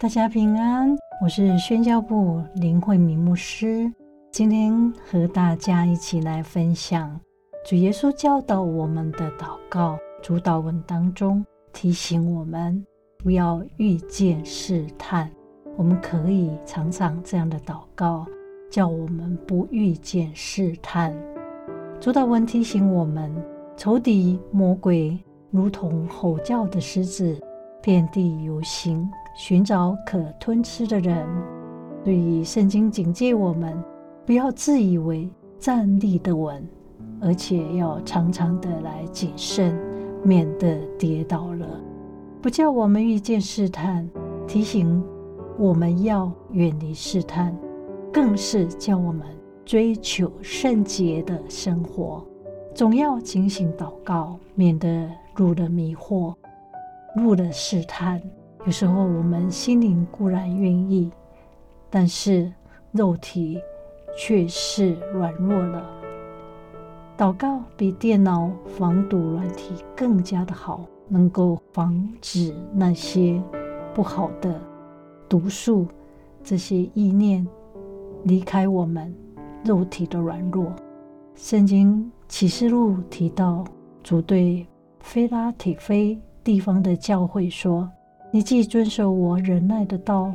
大家平安，我是宣教部林慧明牧师。今天和大家一起来分享主耶稣教导我们的祷告主祷文当中，提醒我们不要遇见试探。我们可以常常这样的祷告。叫我们不遇见试探。主祷文提醒我们，仇敌魔鬼如同吼叫的狮子，遍地游行，寻找可吞吃的人。所以圣经警戒我们，不要自以为站立得稳，而且要常常的来谨慎，免得跌倒了。不叫我们遇见试探，提醒我们要远离试探。更是叫我们追求圣洁的生活，总要警醒祷告，免得入了迷惑，入了试探。有时候我们心灵固然愿意，但是肉体却是软弱了。祷告比电脑防毒软体更加的好，能够防止那些不好的毒素，这些意念。离开我们肉体的软弱。圣经启示录提到，主对菲拉铁非地方的教会说：“你既遵守我忍耐的道，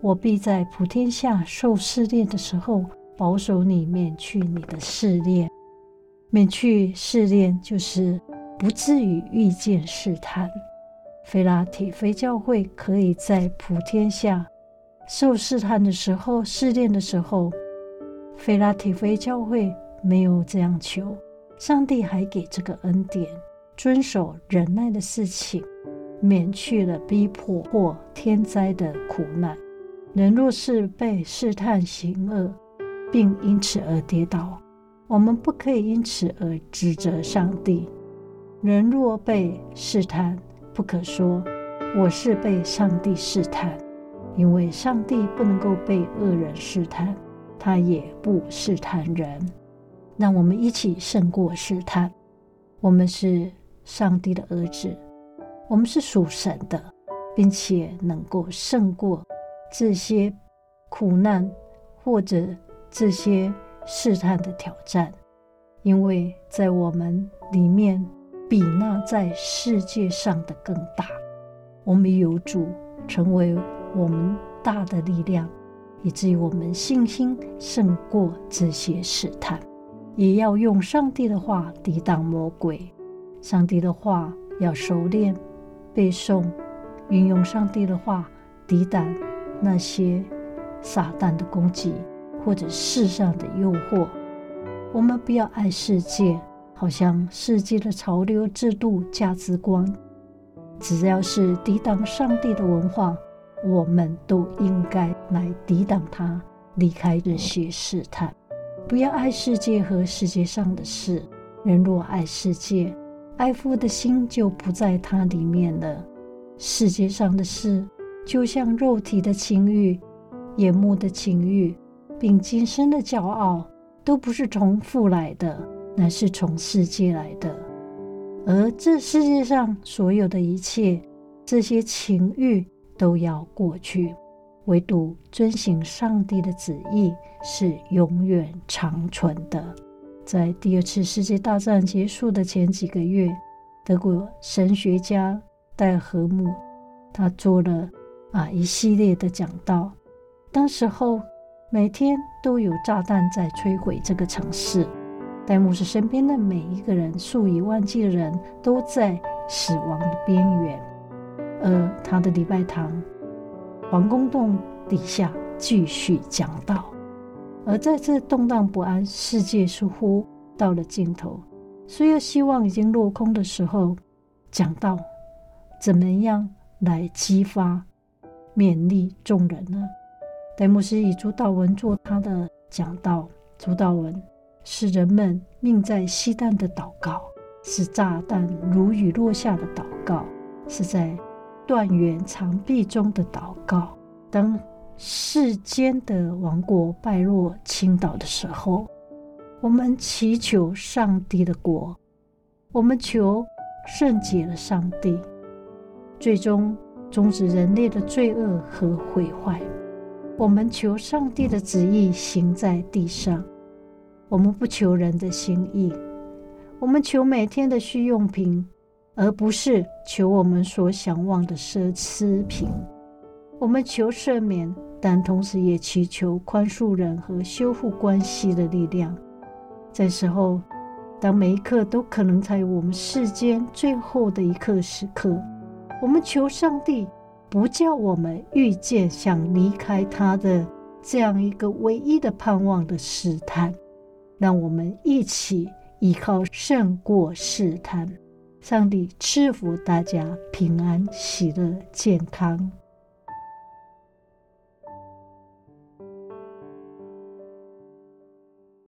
我必在普天下受试炼的时候，保守你免去你的试炼。免去试炼，就是不至于遇见试探。菲拉提非教会可以在普天下。”受试探的时候，试炼的时候，菲拉提非教会没有这样求，上帝还给这个恩典，遵守忍耐的事情，免去了逼迫或天灾的苦难。人若是被试探行恶，并因此而跌倒，我们不可以因此而指责上帝。人若被试探，不可说我是被上帝试探。因为上帝不能够被恶人试探，他也不试探人。让我们一起胜过试探。我们是上帝的儿子，我们是属神的，并且能够胜过这些苦难或者这些试探的挑战。因为在我们里面，比那在世界上的更大。我们有主成为。我们大的力量，以至于我们信心胜过这些试探，也要用上帝的话抵挡魔鬼。上帝的话要熟练背诵，运用上帝的话抵挡那些撒旦的攻击或者世上的诱惑。我们不要爱世界，好像世界的潮流、制度、价值观，只要是抵挡上帝的文化。我们都应该来抵挡它，离开这些试探。不要爱世界和世界上的事。人若爱世界，爱父的心就不在它里面了。世界上的事，就像肉体的情欲、眼目的情欲，并今生的骄傲，都不是从父来的，乃是从世界来的。而这世界上所有的一切，这些情欲。都要过去，唯独遵行上帝的旨意是永远长存的。在第二次世界大战结束的前几个月，德国神学家戴和姆他做了啊一系列的讲道。当时候每天都有炸弹在摧毁这个城市，戴牧师身边的每一个人，数以万计的人都在死亡的边缘。而他的礼拜堂，皇宫洞底下继续讲道，而在这动荡不安、世界似乎到了尽头，所有希望已经落空的时候，讲道怎么样来激发勉励众人呢？戴牧师以主祷文做他的讲道，主祷文是人们命在希旦的祷告，是炸弹如雨落下的祷告，是在断垣残壁中的祷告。当世间的王国败落倾倒的时候，我们祈求上帝的国，我们求圣洁的上帝，最终终止人类的罪恶和毁坏。我们求上帝的旨意行在地上，我们不求人的心意，我们求每天的需用品，而不是求我们所想望的奢侈品。我们求赦免，但同时也祈求宽恕人和修复关系的力量。在时候，当每一刻都可能在我们世间最后的一刻时刻，我们求上帝不叫我们遇见想离开他的这样一个唯一的盼望的试探，让我们一起依靠胜过试探。上帝赐福大家平安、喜乐、健康。